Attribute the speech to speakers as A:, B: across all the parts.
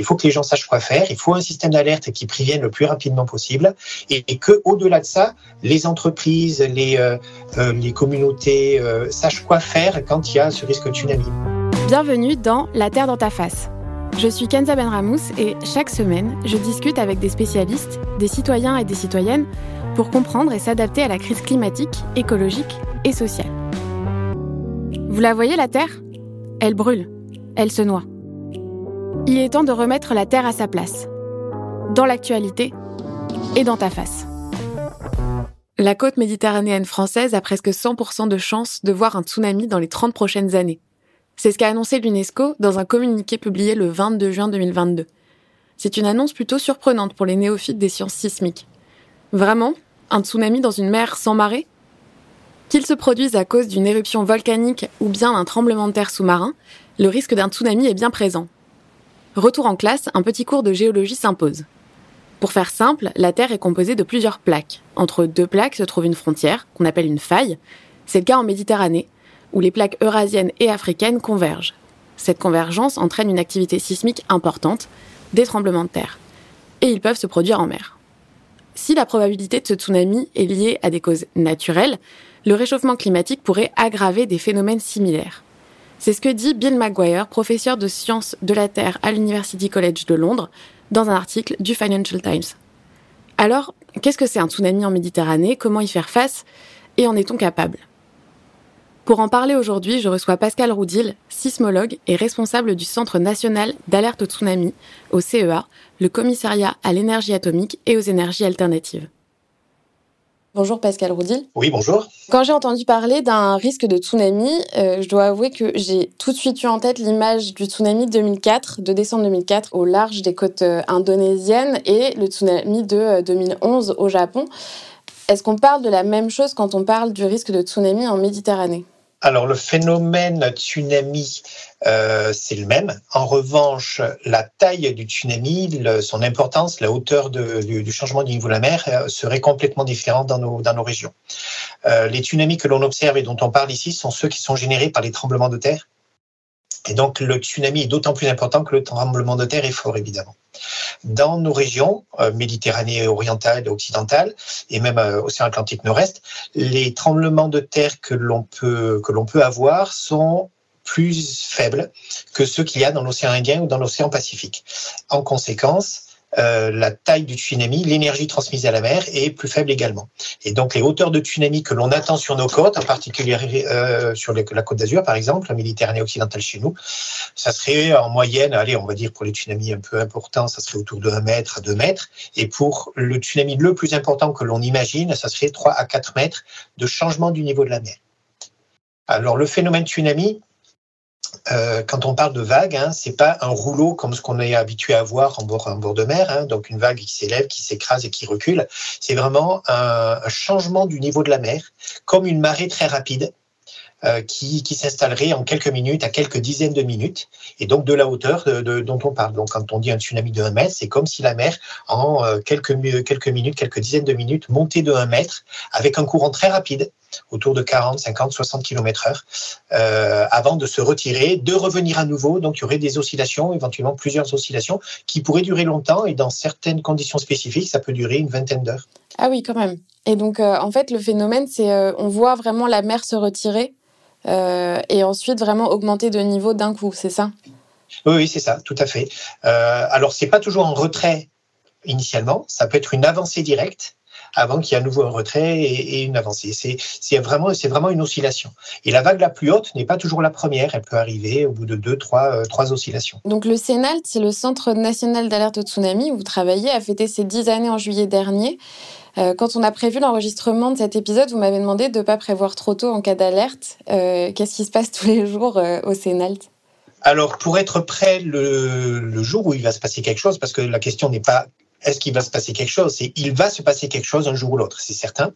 A: Il faut que les gens sachent quoi faire. Il faut un système d'alerte qui prévienne le plus rapidement possible. Et, que, au-delà de ça, les entreprises, les, euh, euh, communautés sachent quoi faire quand il y a ce risque de tsunami.
B: Bienvenue dans La Terre dans ta face. Je suis Kenza Benramous et chaque semaine, je discute avec des spécialistes, des citoyens et des citoyennes pour comprendre et s'adapter à la crise climatique, écologique et sociale. Vous la voyez, la Terre? Elle brûle, elle se noie. Il est temps de remettre la Terre à sa place, dans l'actualité et dans ta face. La côte méditerranéenne française a presque 100% de chances de voir un tsunami dans les 30 prochaines années. C'est ce qu'a annoncé l'UNESCO dans un communiqué publié le 22 juin 2022. C'est une annonce plutôt surprenante pour les néophytes des sciences sismiques. Vraiment Un tsunami dans une mer sans marée? Qu'il se produise à cause d'une éruption volcanique ou bien d'un tremblement de terre sous-marin, le risque d'un tsunami est bien présent. Retour en classe, un petit cours de géologie s'impose. Pour faire simple, la Terre est composée de plusieurs plaques. Entre deux plaques se trouve une frontière, qu'on appelle une faille. C'est le cas en Méditerranée, où les plaques eurasiennes et africaines convergent. Cette convergence entraîne une activité sismique importante, des tremblements de terre. Et ils peuvent se produire en mer. Si la probabilité de ce tsunami est liée à des causes naturelles, le réchauffement climatique pourrait aggraver des phénomènes similaires. C'est ce que dit Bill McGuire, professeur de sciences de la Terre à l'University College de Londres, dans un article du Financial Times. Alors, qu'est-ce que c'est un tsunami en Méditerranée? Comment y faire face? Et en est-on capable? Pour en parler aujourd'hui, je reçois Pascal Roudil, sismologue et responsable du Centre national d'alerte au tsunami, au CEA, le commissariat à l'énergie atomique et aux énergies alternatives. Bonjour Pascal Roudil.
A: Oui, bonjour.
B: Quand j'ai entendu parler d'un risque de tsunami, euh, je dois avouer que j'ai tout de suite eu en tête l'image du tsunami de 2004, de décembre 2004, au large des côtes euh, indonésiennes et le tsunami de 2011 euh, au Japon. Est-ce qu'on parle de la même chose quand on parle du risque de tsunami en Méditerranée?
A: Alors le phénomène tsunami, euh, c'est le même. En revanche, la taille du tsunami, son importance, la hauteur du, changement du niveau de la mer euh, serait complètement différente dans nos, dans nos régions. Euh, les tsunamis que l'on observe et dont on parle ici sont ceux qui sont générés par les tremblements de terre et donc, le tsunami est d'autant plus important que le tremblement de terre est fort, évidemment. Dans nos régions, euh, Méditerranée orientale occidentale, et même euh, Océan Atlantique Nord-Est, les tremblements de terre que l'on peut, que l'on peut avoir sont plus faibles que ceux qu'il y a dans l'océan Indien ou dans l'océan Pacifique. En conséquence, euh, la taille du tsunami, l'énergie transmise à la mer est plus faible également. Et donc les hauteurs de tsunami que l'on attend sur nos côtes, en particulier euh, sur la côte d'Azur par exemple, la Méditerranée occidentale chez nous, ça serait en moyenne, allez, on va dire pour les tsunamis un peu importants, ça serait autour de 1 mètre à 2 mètres. Et pour le tsunami le plus important que l'on imagine, ça serait 3 à 4 mètres de changement du niveau de la mer. Alors le phénomène tsunami, euh, quand on parle de vague, hein, c'est pas un rouleau comme ce qu'on est habitué à voir en bord, de mer, hein, donc une vague qui s'élève, qui s'écrase et qui recule. C'est vraiment un, changement du niveau de la mer, comme une marée très rapide. Euh, qui, s'installerait en quelques minutes, à quelques dizaines de minutes, et donc de la hauteur dont on parle. Donc quand on dit un tsunami de 1 mètre, c'est comme si la mer, en euh, quelques, quelques minutes, quelques dizaines de minutes, montait de 1 mètre avec un courant très rapide autour de 40, 50, 60 km heure, euh, avant de se retirer, de revenir à nouveau. Donc, il y aurait des oscillations, éventuellement plusieurs oscillations, qui pourraient durer longtemps et dans certaines conditions spécifiques, ça peut durer une vingtaine d'heures.
B: Ah oui, quand même. Et donc, euh, en fait, le phénomène, c'est euh, on voit vraiment la mer se retirer et ensuite vraiment augmenter de niveau d'un coup, c'est ça?
A: Oui, oui c'est ça, tout à fait. alors, c'est pas toujours en retrait initialement, ça peut être une avancée directe avant qu'il y ait à nouveau un retrait et, une avancée. C'est vraiment, vraiment une oscillation. Et la vague la plus haute n'est pas toujours la première. Elle peut arriver au bout de deux, trois, euh, trois oscillations.
B: Donc le CENALT, c'est le Centre national d'alerte au tsunami où vous travaillez, a fêté ses dix années en juillet dernier. Euh, quand on a prévu l'enregistrement de cet épisode, vous m'avez demandé de ne pas prévoir trop tôt en cas d'alerte. Euh, qu'est-ce qui se passe tous les jours au CENALT
A: alors, pour être prêt le, le, jour où il va se passer quelque chose, parce que la question n'est pas est-ce qu'il va se passer quelque chose? Il va se passer quelque chose un jour ou l'autre, c'est certain.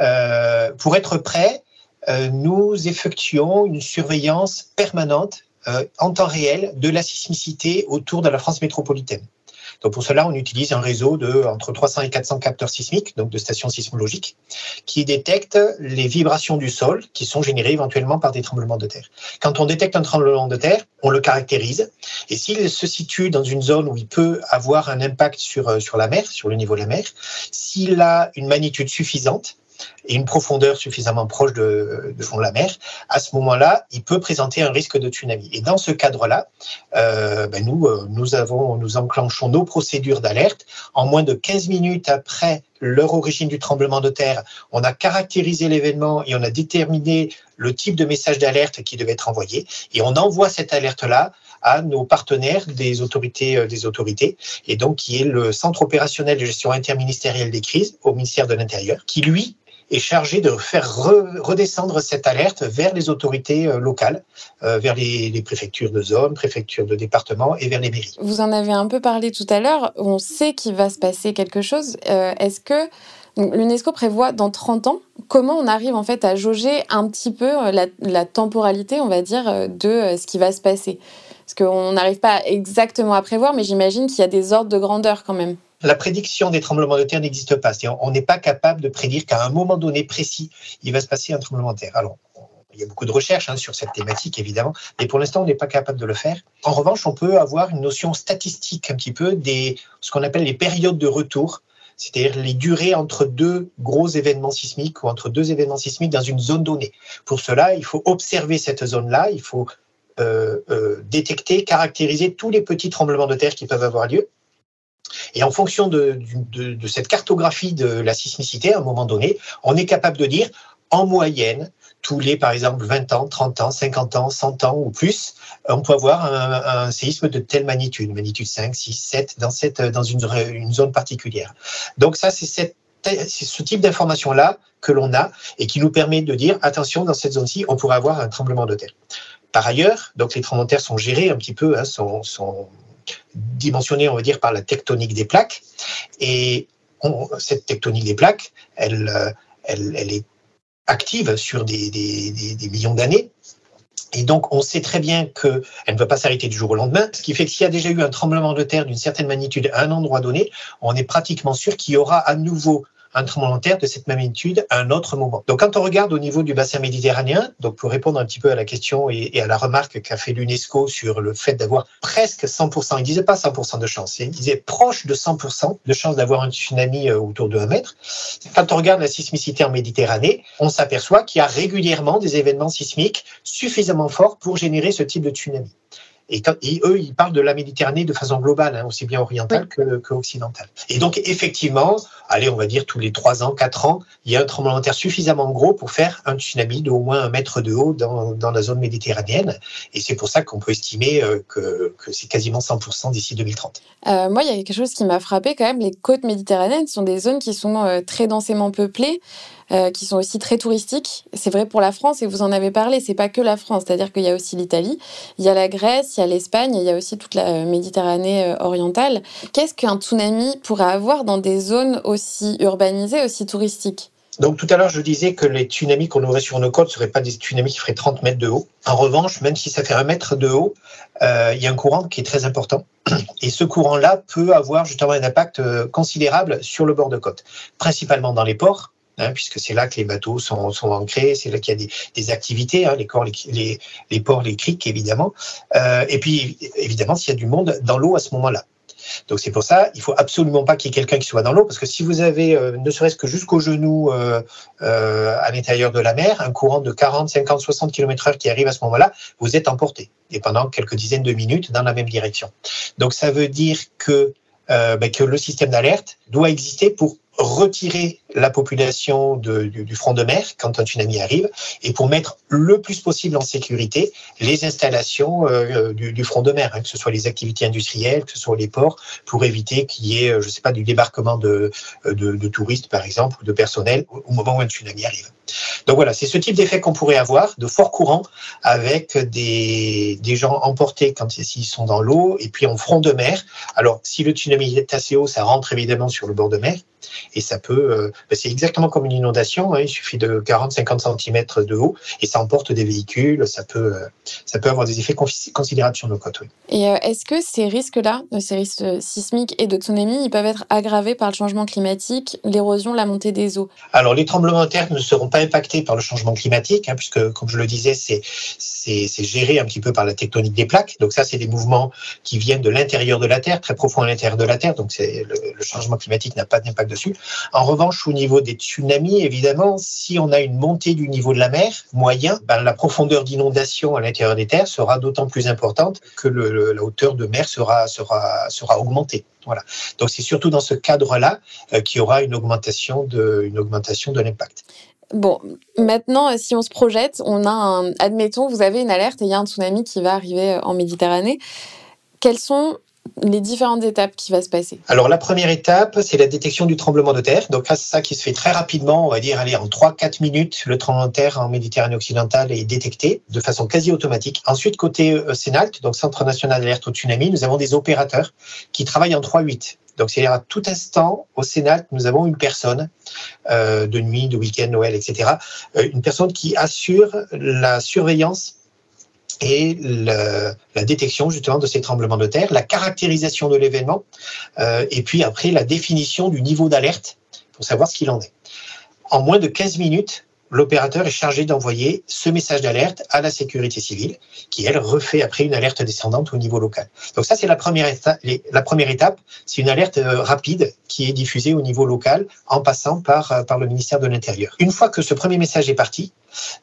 A: Euh, pour être prêt, euh, nous effectuons une surveillance permanente euh, en temps réel de la sismicité autour de la France métropolitaine. Donc pour cela, on utilise un réseau de entre 300 et 400 capteurs sismiques, donc de stations sismologiques, qui détectent les vibrations du sol qui sont générées éventuellement par des tremblements de terre. Quand on détecte un tremblement de terre, on le caractérise, et s'il se situe dans une zone où il peut avoir un impact sur, euh, sur la mer, sur le niveau de la mer, s'il a une magnitude suffisante, et une profondeur suffisamment proche de, fond de la mer, à ce moment-là, il peut présenter un risque de tsunami. Et dans ce cadre-là, euh, ben nous, euh, nous, avons, nous enclenchons nos procédures d'alerte. En moins de 15 minutes après leur origine du tremblement de terre, on a caractérisé l'événement et on a déterminé le type de message d'alerte qui devait être envoyé. Et on envoie cette alerte-là à nos partenaires des autorités, euh, des autorités, et donc qui est le Centre opérationnel de gestion interministérielle des crises au ministère de l'Intérieur, qui lui est chargé de faire redescendre cette alerte vers les autorités euh, locales, euh, vers les, préfectures de zone, préfectures de département et vers les mairies.
B: Vous en avez un peu parlé tout à l'heure, on sait qu'il va se passer quelque chose. Euh, est-ce que l'UNESCO prévoit dans 30 ans comment on arrive en fait à jauger un petit peu la, la temporalité, on va dire, de ce qui va se passer? Parce qu'on n'arrive pas exactement à prévoir, mais j'imagine qu'il y a des ordres de grandeur quand même
A: la prédiction des tremblements de terre n'existe pas. On n'est pas capable de prédire qu'à un moment donné précis, il va se passer un tremblement de terre. Alors, il y a beaucoup de recherches hein, sur cette thématique, évidemment, mais pour l'instant, on n'est pas capable de le faire. En revanche, on peut avoir une notion statistique un petit peu des ce qu'on appelle les périodes de retour, c'est-à-dire les durées entre deux gros événements sismiques ou entre deux événements sismiques dans une zone donnée. Pour cela, il faut observer cette zone-là, il faut euh, euh, détecter, caractériser tous les petits tremblements de terre qui peuvent avoir lieu et en fonction de, cette cartographie de la sismicité, à un moment donné, on est capable de dire, en moyenne, tous les, par exemple, 20 ans, 30 ans, 50 ans, 100 ans ou plus, on peut avoir un, séisme de telle magnitude, magnitude 5, 6, 7, dans, cette, dans une, zone particulière. Donc ça, c'est ce type d'information-là que l'on a et qui nous permet de dire attention, dans cette zone-ci, on pourrait avoir un tremblement de terre. Par ailleurs, donc les tremblements de terre sont gérés un petit peu, hein, sont dimensionnée, on va dire, par la tectonique des plaques. Et cette tectonique des plaques, elle, euh, elle, elle est active sur des, des, des, millions d'années. Et donc, on sait très bien qu'elle ne va pas s'arrêter du jour au lendemain, ce qui fait que s'il y a déjà eu un tremblement de terre d'une certaine magnitude à un endroit donné, on est pratiquement sûr qu'il y aura à nouveau un tremblement de terre de cette magnitude à un autre moment. Donc quand on regarde au niveau du bassin méditerranéen, donc pour répondre un petit peu à la question et, à la remarque qu'a fait l'UNESCO sur le fait d'avoir presque 100%, il disait pas 100% de chance, il disait proche de 100% de chance d'avoir un tsunami euh, autour de 1 mètre. Quand on regarde la sismicité en Méditerranée, on s'aperçoit qu'il y a régulièrement des événements sismiques suffisamment forts pour générer ce type de tsunami. Et, eux, ils parlent de la Méditerranée de façon globale, hein, aussi bien orientale que, que, occidentale. Et donc, effectivement, allez, on va dire tous les trois ans, quatre ans, il y a un tremblement de terre suffisamment gros pour faire un tsunami d'au moins un mètre de haut dans, dans la zone méditerranéenne. Et c'est pour ça qu'on peut estimer euh, que, que c'est quasiment 100% d'ici 2030.
B: Euh, moi, il y a quelque chose qui m'a frappé quand même. Les côtes méditerranéennes sont des zones qui sont euh, très densément peuplées. Qui sont aussi très touristiques. C'est vrai pour la France et vous en avez parlé, c'est pas que la France, c'est-à-dire qu'il y a aussi l'Italie, il y a la Grèce, il y a l'Espagne, il y a aussi toute la Méditerranée orientale. Qu'est-ce qu'un tsunami pourrait avoir dans des zones aussi urbanisées, aussi touristiques
A: donc tout à l'heure, je disais que les tsunamis qu'on aurait sur nos côtes ne seraient pas des tsunamis qui feraient 30 mètres de haut. En revanche, même si ça fait un mètre de haut, euh, il y a un courant qui est très important. Et ce courant-là peut avoir justement un impact considérable sur le bord de côte, principalement dans les ports, Hein, puisque c'est là que les bateaux sont, ancrés, c'est là qu'il y a des, activités, hein, les, ports, les criques, évidemment. Euh, et puis, évidemment, s'il y a du monde dans l'eau à ce moment-là. Donc c'est pour ça, il faut absolument pas qu'il y ait quelqu'un qui soit dans l'eau, parce que si vous avez, euh, ne serait-ce que jusqu'au genou euh, euh, à l'intérieur de la mer, un courant de 40, 50, 60 km/h qui arrive à ce moment-là, vous êtes emporté, et pendant quelques dizaines de minutes dans la même direction. Donc ça veut dire que, ben, que le système d'alerte doit exister pour retirer la population du, front de mer quand un tsunami arrive et pour mettre le plus possible en sécurité les installations euh, du, front de mer, hein, que ce soit les activités industrielles, que ce soit les ports, pour éviter qu'il y ait, euh, je sais pas, du débarquement de, de, touristes par exemple ou de personnel au moment où un tsunami arrive. Donc voilà, c'est ce type d'effet qu'on pourrait avoir, de fort courant, avec des, des gens emportés quand ils sont dans l'eau et puis en front de mer. Alors si le tsunami est assez haut, ça rentre évidemment sur le bord de mer et ça peut, euh, c'est exactement comme une inondation. Hein. il suffit de 40-50 cm de haut et ça emporte des véhicules. Ça peut, ça peut avoir des effets considérables sur nos côtes.
B: Et est-ce que ces risques-là, ces risques sismiques et de tsunami, ils peuvent être aggravés par le changement climatique, l'érosion, la montée des eaux?
A: Alors, les tremblements de terre ne seront pas impactés par le changement climatique, hein, puisque, comme je le disais, c'est géré un petit peu par la tectonique des plaques. Donc ça, c'est des mouvements qui viennent de l'intérieur de la Terre, très profond à l'intérieur de la Terre. Donc le, le changement climatique n'a pas d'impact dessus. En revanche, au niveau des tsunamis, évidemment, si on a une montée du niveau de la mer moyen, ben, la profondeur d'inondation à l'intérieur des terres sera d'autant plus importante que la hauteur de mer sera, sera, sera augmentée. Voilà. Donc c'est surtout dans ce cadre-là euh, qu'il y aura une augmentation de, une augmentation de l'impact.
B: Bon, maintenant, si on se projette, on a un, admettons, vous avez une alerte et il y a un tsunami qui va arriver en Méditerranée. Quelles sont les différentes étapes qui vont se passer
A: Alors la première étape, c'est la détection du tremblement de terre. Donc c'est ça qui se fait très rapidement, on va dire allez, en 3-4 minutes, le tremblement de terre en Méditerranée occidentale est détecté de façon quasi automatique. Ensuite, côté euh, CNALT, donc Centre national d'alerte au tsunami, nous avons des opérateurs qui travaillent en 3-8. Donc, c'est-à-dire à tout instant, au Sénat, nous avons une personne, euh, de nuit, de week-end, Noël, etc., euh, une personne qui assure la surveillance et la détection justement de ces tremblements de terre, la caractérisation de l'événement, euh, et puis après la définition du niveau d'alerte pour savoir ce qu'il en est. En moins de 15 minutes, l'opérateur est chargé d'envoyer ce message d'alerte à la sécurité civile, qui, elle, refait après une alerte descendante au niveau local. Donc ça, c'est la première. La première étape, c'est une alerte euh, rapide qui est diffusée au niveau local en passant par, euh, par le ministère de l'Intérieur. Une fois que ce premier message est parti,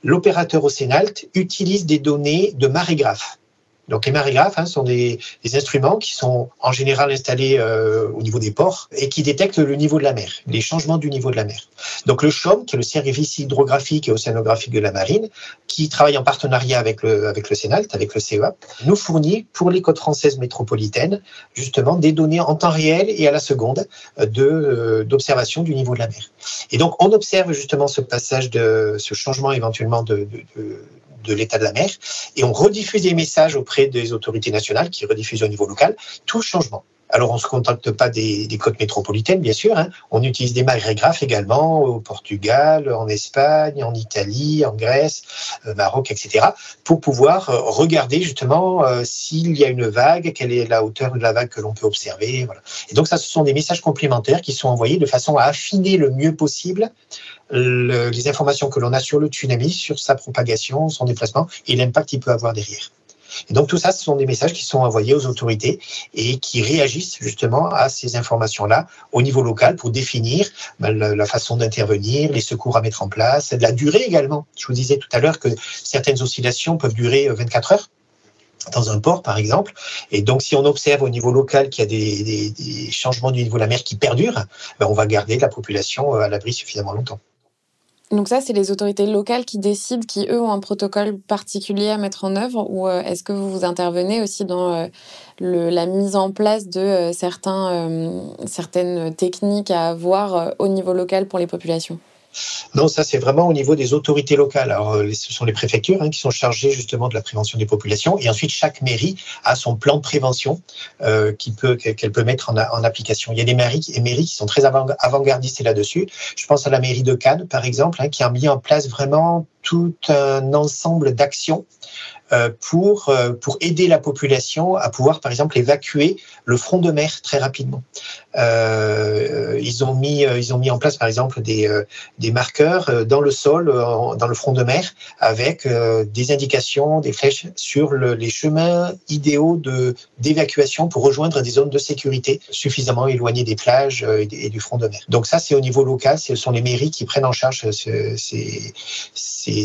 A: l'opérateur au Sénalt utilise des données de marégraphe. Donc les marégraphes hein, sont des, des, instruments qui sont en général installés euh, au niveau des ports et qui détectent le niveau de la mer, les changements du niveau de la mer. Donc le CHOM, qui est le service hydrographique et océanographique de la marine, qui travaille en partenariat avec le, avec le CENALT, avec le CEA, nous fournit pour les côtes françaises métropolitaines justement des données en temps réel et à la seconde de euh, d'observation du niveau de la mer. Et donc on observe justement ce passage de ce changement éventuellement de, de, de de l'état de la mer, et on rediffuse des messages auprès des autorités nationales qui rediffusent au niveau local tout changement. Alors, on ne se contente pas des, côtes métropolitaines, bien sûr. Hein. On utilise des marégraphes également au Portugal, en Espagne, en Italie, en Grèce, euh, Maroc, etc., pour pouvoir euh, regarder justement euh, s'il y a une vague, quelle est la hauteur de la vague que l'on peut observer. Et donc, ça, ce sont des messages complémentaires qui sont envoyés de façon à affiner le mieux possible le, les informations que l'on a sur le tsunami, sur sa propagation, son déplacement et l'impact qu'il peut avoir derrière. Et donc tout ça, ce sont des messages qui sont envoyés aux autorités et qui réagissent justement à ces informations-là au niveau local pour définir ben, la, façon d'intervenir, les secours à mettre en place, la durée également. Je vous disais tout à l'heure que certaines oscillations peuvent durer 24 heures dans un port, par exemple. Et donc, si on observe au niveau local qu'il y a des, changements du niveau de la mer qui perdurent, ben on va garder la population euh, à l'abri suffisamment longtemps.
B: Donc ça, c'est les autorités locales qui décident, qui eux ont un protocole particulier à mettre en œuvre, ou euh, est-ce que vous vous intervenez aussi dans euh, la mise en place de euh, certains, certaines techniques à avoir au niveau local pour les populations?
A: Non, ça c'est vraiment au niveau des autorités locales. Alors, euh, ce sont les préfectures hein, qui sont chargées justement de la prévention des populations, et ensuite chaque mairie a son plan de prévention euh, qu'elle peut mettre en, application. Il y a des mairies, mairies qui sont très avant-gardistes là-dessus. Je pense à la mairie de Cannes, par exemple, hein, qui a mis en place vraiment tout un ensemble d'actions pour, euh, pour aider la population à pouvoir, par exemple, évacuer le front de mer très rapidement. Euh, ils, ont mis, euh, ils ont mis en place, par exemple, des, des marqueurs dans le sol, dans le front de mer, avec des indications, des flèches sur le, les chemins idéaux d'évacuation pour rejoindre des zones de sécurité suffisamment éloignées des plages et, du front de mer. Donc ça, c'est au niveau local, ce sont les mairies qui prennent en charge ces, ces,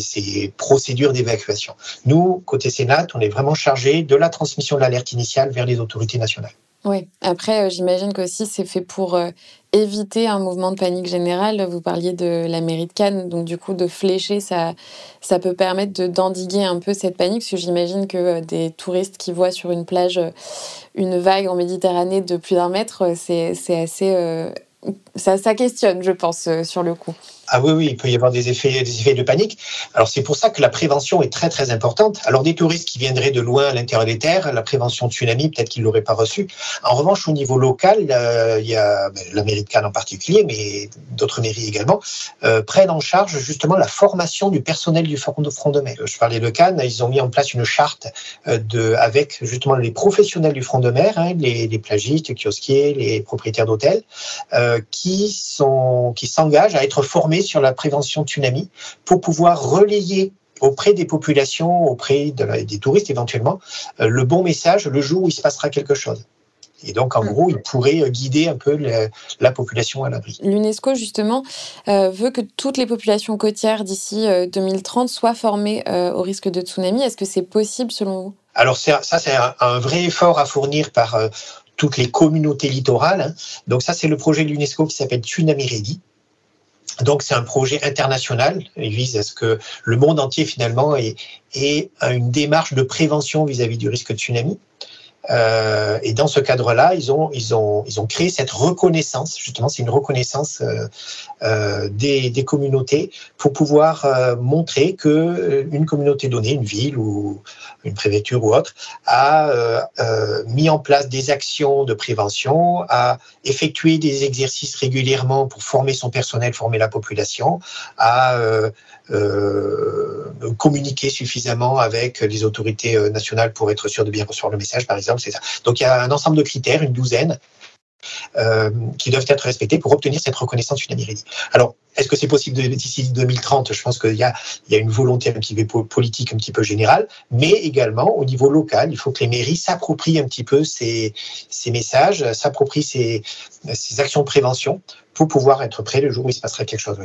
A: ces procédures d'évacuation. Nous, côté Sénat, on est vraiment chargé de la transmission de l'alerte initiale vers les autorités nationales.
B: Oui, après, euh, j'imagine qu'aussi c'est fait pour euh, éviter un mouvement de panique générale. Vous parliez de la mairie de Cannes, donc du coup, de flécher, ça, ça peut permettre d'endiguer un peu cette panique, parce que j'imagine que euh, des touristes qui voient sur une plage une vague en Méditerranée de plus d'un mètre, c'est assez. ça, ça questionne, je pense, sur le coup.
A: Ah oui, oui, il peut y avoir des effets, des effets de panique. Alors c'est pour ça que la prévention est très très importante. Alors des touristes qui viendraient de loin à l'intérieur des terres, la prévention tsunami, peut-être qu'ils l'auraient pas reçue. En revanche, au niveau local, il y a ben, la mairie de Cannes en particulier, mais d'autres mairies également, euh, prennent en charge justement la formation du personnel du front de, front de mer. Je parlais de Cannes, ils ont mis en place une charte euh, de, avec justement les professionnels du front de mer, hein, les, les, plagistes, kiosquiers, les propriétaires d'hôtels, euh, qui qui s'engagent à être formés sur la prévention de tsunami pour pouvoir relayer auprès des populations, auprès des touristes éventuellement, euh, le bon message le jour où il se passera quelque chose. Et donc, en mm. gros, il pourrait guider un peu la, population à l'abri.
B: L'UNESCO, justement, euh, veut que toutes les populations côtières d'ici 2030 euh, soient formées au risque de tsunami. Est-ce que c'est possible selon vous?
A: Alors, ça, c'est un, vrai effort à fournir par toutes les communautés littorales. Hein. Donc, ça, c'est le projet de l'UNESCO qui s'appelle Tsunami Ready. Donc c'est un projet international. Il vise à ce que le monde entier finalement ait, une démarche de prévention vis-à-vis du risque de tsunami. Euh, et dans ce cadre-là, ils ont, créé cette reconnaissance, justement, c'est une reconnaissance euh, euh, des, des, communautés pour pouvoir montrer que une communauté donnée, une ville ou une préfecture ou autre, a mis en place des actions de prévention, a effectué des exercices régulièrement pour former son personnel, former la population, a communiqué suffisamment avec les autorités nationales pour être sûr de bien recevoir le message, par exemple Donc il y a un ensemble de critères, une douzaine, euh, qui doivent être respectés pour obtenir cette reconnaissance unanime. Alors, est-ce que c'est possible d'ici 2030 Je pense qu'il y a, une volonté un petit peu politique un petit peu générale, mais également au niveau local, il faut que les mairies s'approprient un petit peu ces, messages, s'approprient ces, ces actions de prévention pour pouvoir être prêts le jour où il se passerait quelque chose.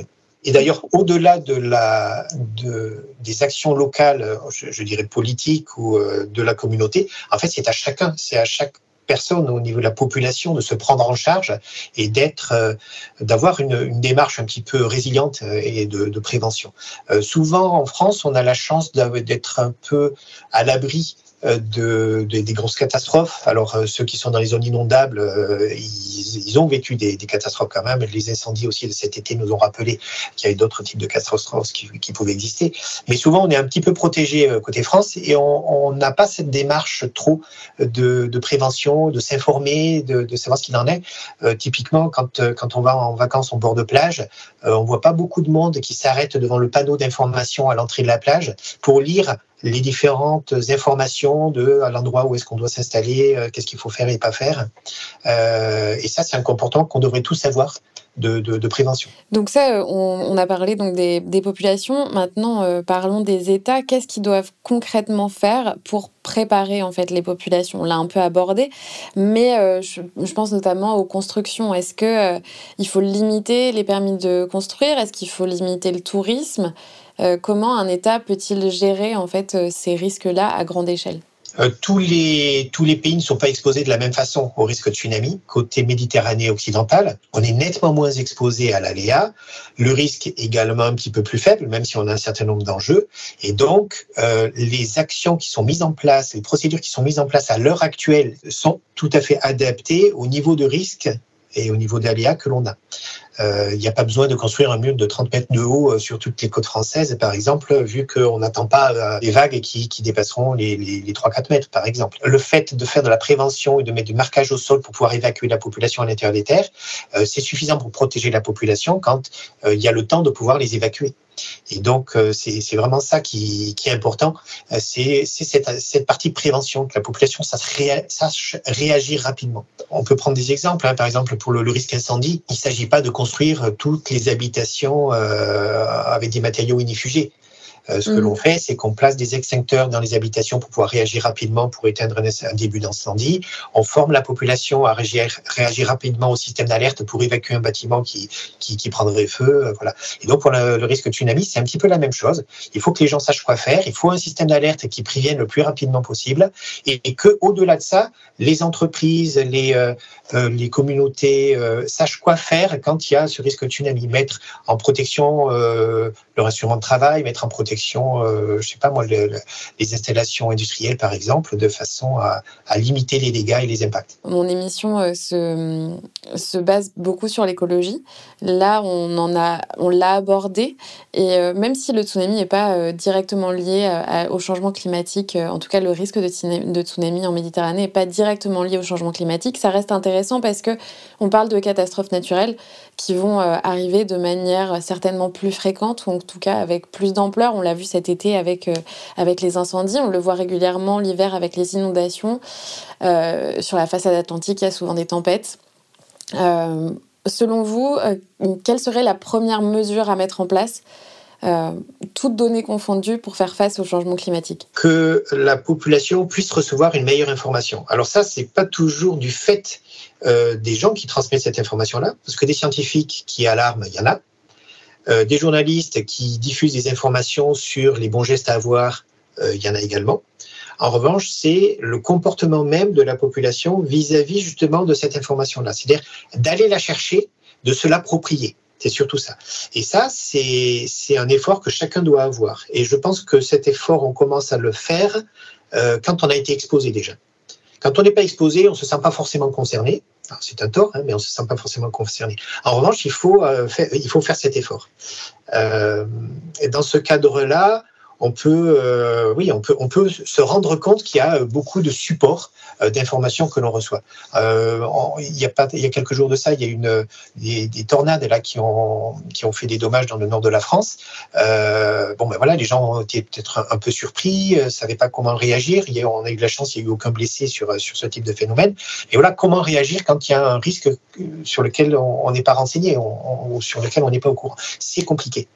A: Et d'ailleurs, au-delà de la, de, des actions locales, je, dirais politiques ou euh, de la communauté, en fait, c'est à chacun, c'est à chaque personne au niveau de la population de se prendre en charge et d'être, euh, d'avoir une, une, démarche un petit peu résiliente euh, et de, de prévention. souvent en France, on a la chance d'être un peu à l'abri euh, de, des grosses catastrophes. Alors euh, ceux qui sont dans les zones inondables, euh, ils, ils, ont vécu des, des, catastrophes quand même. Les incendies aussi de cet été nous ont rappelé qu'il y avait d'autres types de catastrophes qui, qui, pouvaient exister. Mais souvent on est un petit peu protégé côté France et on n'a pas cette démarche trop de, de prévention, de s'informer, de, de, savoir ce qu'il en est. typiquement quand, quand on va en vacances en bord de plage, on voit pas beaucoup de monde qui s'arrête devant le panneau d'information à l'entrée de la plage pour lire les différentes informations de à l'endroit où est-ce qu'on doit s'installer, euh, qu'est-ce qu'il faut faire et pas faire. Euh, et ça, c'est un comportement qu'on devrait tous avoir de, prévention.
B: Donc ça, euh, on, a parlé donc des, populations. Maintenant, parlons des États. Qu'est-ce qu'ils doivent concrètement faire pour préparer en fait les populations? On l'a un peu abordé, mais je, je, pense notamment aux constructions. Est-ce que il faut limiter les permis de construire? Est-ce qu'il faut limiter le tourisme? Comment un État peut-il gérer en fait ces risques-là à grande échelle?
A: Euh, tous, les, tous les pays ne sont pas exposés de la même façon au risque de tsunami. Côté Méditerranée occidentale, on est nettement moins exposé à l'aléa. Le risque est également un petit peu plus faible, même si on a un certain nombre d'enjeux. Et donc, euh, les actions qui sont mises en place, les procédures qui sont mises en place à l'heure actuelle sont tout à fait adaptées au niveau de risque et au niveau d'aléa que l'on a. Euh, il n'y a pas besoin de construire un mur de 30 mètres de haut euh, sur toutes les côtes françaises, par exemple, vu qu'on n'attend pas euh, des vagues qui, dépasseront les, les, les 3-4 mètres, par exemple. Le fait de faire de la prévention et de mettre du marquage au sol pour pouvoir évacuer la population à l'intérieur des terres, c'est suffisant pour protéger la population quand il y a le temps de pouvoir les évacuer. Et donc, euh, c'est vraiment ça qui, est important. Euh, c'est cette, partie de prévention, que la population sache, réagir rapidement. On peut prendre des exemples. Hein. Par exemple, pour le, risque incendie, il ne s'agit pas de construire toutes les habitations euh, avec des matériaux inifugés. Euh, ce que l'on mm. fait, c'est qu'on place des extincteurs dans les habitations pour pouvoir réagir rapidement pour éteindre un, début d'incendie. On forme la population à réagir, réagir rapidement au système d'alerte pour évacuer un bâtiment qui, qui, qui prendrait feu. Euh, voilà. Et donc, pour le, risque de tsunami, c'est un petit peu la même chose. Il faut que les gens sachent quoi faire. Il faut un système d'alerte qui prévienne le plus rapidement possible et, et que, au-delà de ça, les entreprises, les, euh, euh les communautés euh, sachent quoi faire quand il y a ce risque de tsunami. Mettre en protection le instrument de travail, mettre en protection, euh, je sais pas moi, les installations industrielles par exemple, de façon à, limiter les dégâts et les impacts.
B: Mon émission euh, se, se base beaucoup sur l'écologie. Là, on en a, on l'a abordé et euh, même si le tsunami n'est pas euh, directement lié au changement climatique, en tout cas le risque de, de tsunami en Méditerranée n'est pas directement lié au changement climatique, ça reste intéressant parce que on parle de catastrophes naturelles qui vont arriver de manière certainement plus fréquente ou tout cas avec plus d'ampleur. On l'a vu cet été avec, avec les incendies, on le voit régulièrement l'hiver avec les inondations. sur la façade atlantique, il y a souvent des tempêtes. Euh, selon vous, euh, quelle serait la première mesure à mettre en place euh, toutes données confondues pour faire face au changement climatique?
A: Que la population puisse recevoir une meilleure information. Alors ça, c'est pas toujours du fait des gens qui transmettent cette information-là, parce que des scientifiques qui alarment, il y en a. des journalistes qui diffusent des informations sur les bons gestes à avoir, il y en a également. En revanche, c'est le comportement même de la population vis-à-vis justement de cette information-là. C'est-à-dire d'aller la chercher, de se l'approprier. C'est surtout ça. Et ça, c'est un effort que chacun doit avoir. Et je pense que cet effort, on commence à le faire euh, quand on a été exposé déjà. Quand on n'est pas exposé, on ne se sent pas forcément concerné. C'est un tort, hein, mais on ne se sent pas forcément concerné. En revanche, il faut, euh, faire, cet effort. Euh, et dans ce cadre-là, on peut, euh, oui, on peut, on peut se rendre compte qu'il y a beaucoup de supports euh, d'informations que l'on reçoit. Euh, il y a pas, il y a quelques jours de ça, il y a une des, des, tornades là qui ont qui ont fait des dommages dans le nord de la France. bon, ben voilà, les gens étaient peut-être un, peu surpris, ne savaient pas comment réagir. Il y a, on a eu de la chance, il n'y a eu aucun blessé sur sur ce type de phénomène. Et voilà, comment réagir quand il y a un risque sur lequel on n'est pas renseigné ou sur lequel on n'est pas au courant. C'est compliqué.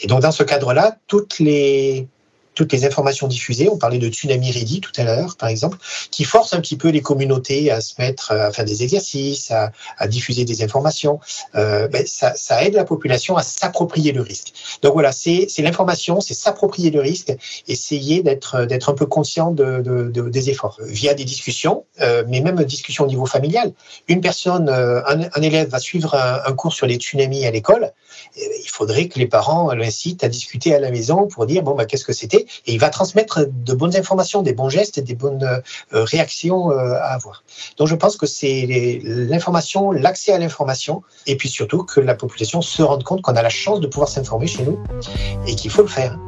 A: Et donc dans ce cadre-là, toutes les toutes les informations diffusées. On parlait de tsunami ready tout à l'heure, par exemple, qui force un petit peu les communautés à se mettre à faire des exercices, à, diffuser des informations. Euh, ben, ça, aide la population à s'approprier le risque. Donc voilà, c'est l'information, c'est s'approprier le risque, essayer d'être un peu conscient de, de, des efforts via des discussions, euh, mais même discussions au niveau familial. Une personne, euh, un, élève va suivre un, un, cours sur les tsunamis à l'école. Il faudrait que les parents l'incitent à discuter à la maison pour dire bon bah qu'est-ce que c'était? Et il va transmettre de bonnes informations, des bons gestes et des bonnes euh, réactions euh, à avoir. Donc je pense que c'est l'information, l'accès à l'information, et puis surtout que la population se rende compte qu'on a la chance de pouvoir s'informer chez nous et qu'il faut le faire.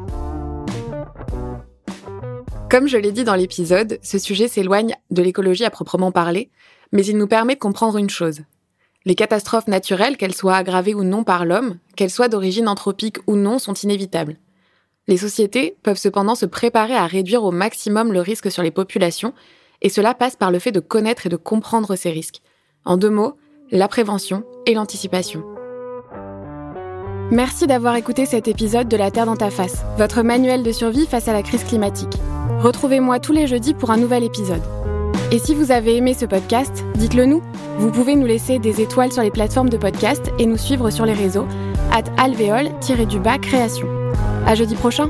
B: Comme je l'ai dit dans l'épisode, ce sujet s'éloigne de l'écologie à proprement parler, mais il nous permet de comprendre une chose. Les catastrophes naturelles, qu'elles soient aggravées ou non par l'homme, qu'elles soient d'origine anthropique ou non, sont inévitables. Les sociétés peuvent cependant se préparer à réduire au maximum le risque sur les populations, et cela passe par le fait de connaître et de comprendre ces risques. En deux mots, la prévention et l'anticipation. Merci d'avoir écouté cet épisode de La Terre dans ta face, votre manuel de survie face à la crise climatique. Retrouvez-moi tous les jeudis pour un nouvel épisode. Et si vous avez aimé ce podcast, dites-le nous. Vous pouvez nous laisser des étoiles sur les plateformes de podcast et nous suivre sur les réseaux at alvéole-du-bas création. À jeudi prochain.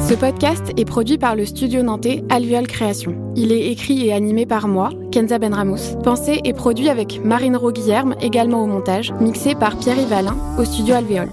B: Ce podcast est produit par le studio nantais Alvéole Création. Il est écrit et animé par moi, Kenza Benramous. Pensé et produit avec Marine Roguillerme, également au montage, mixé par Pierre Yvalin au studio Alvéole.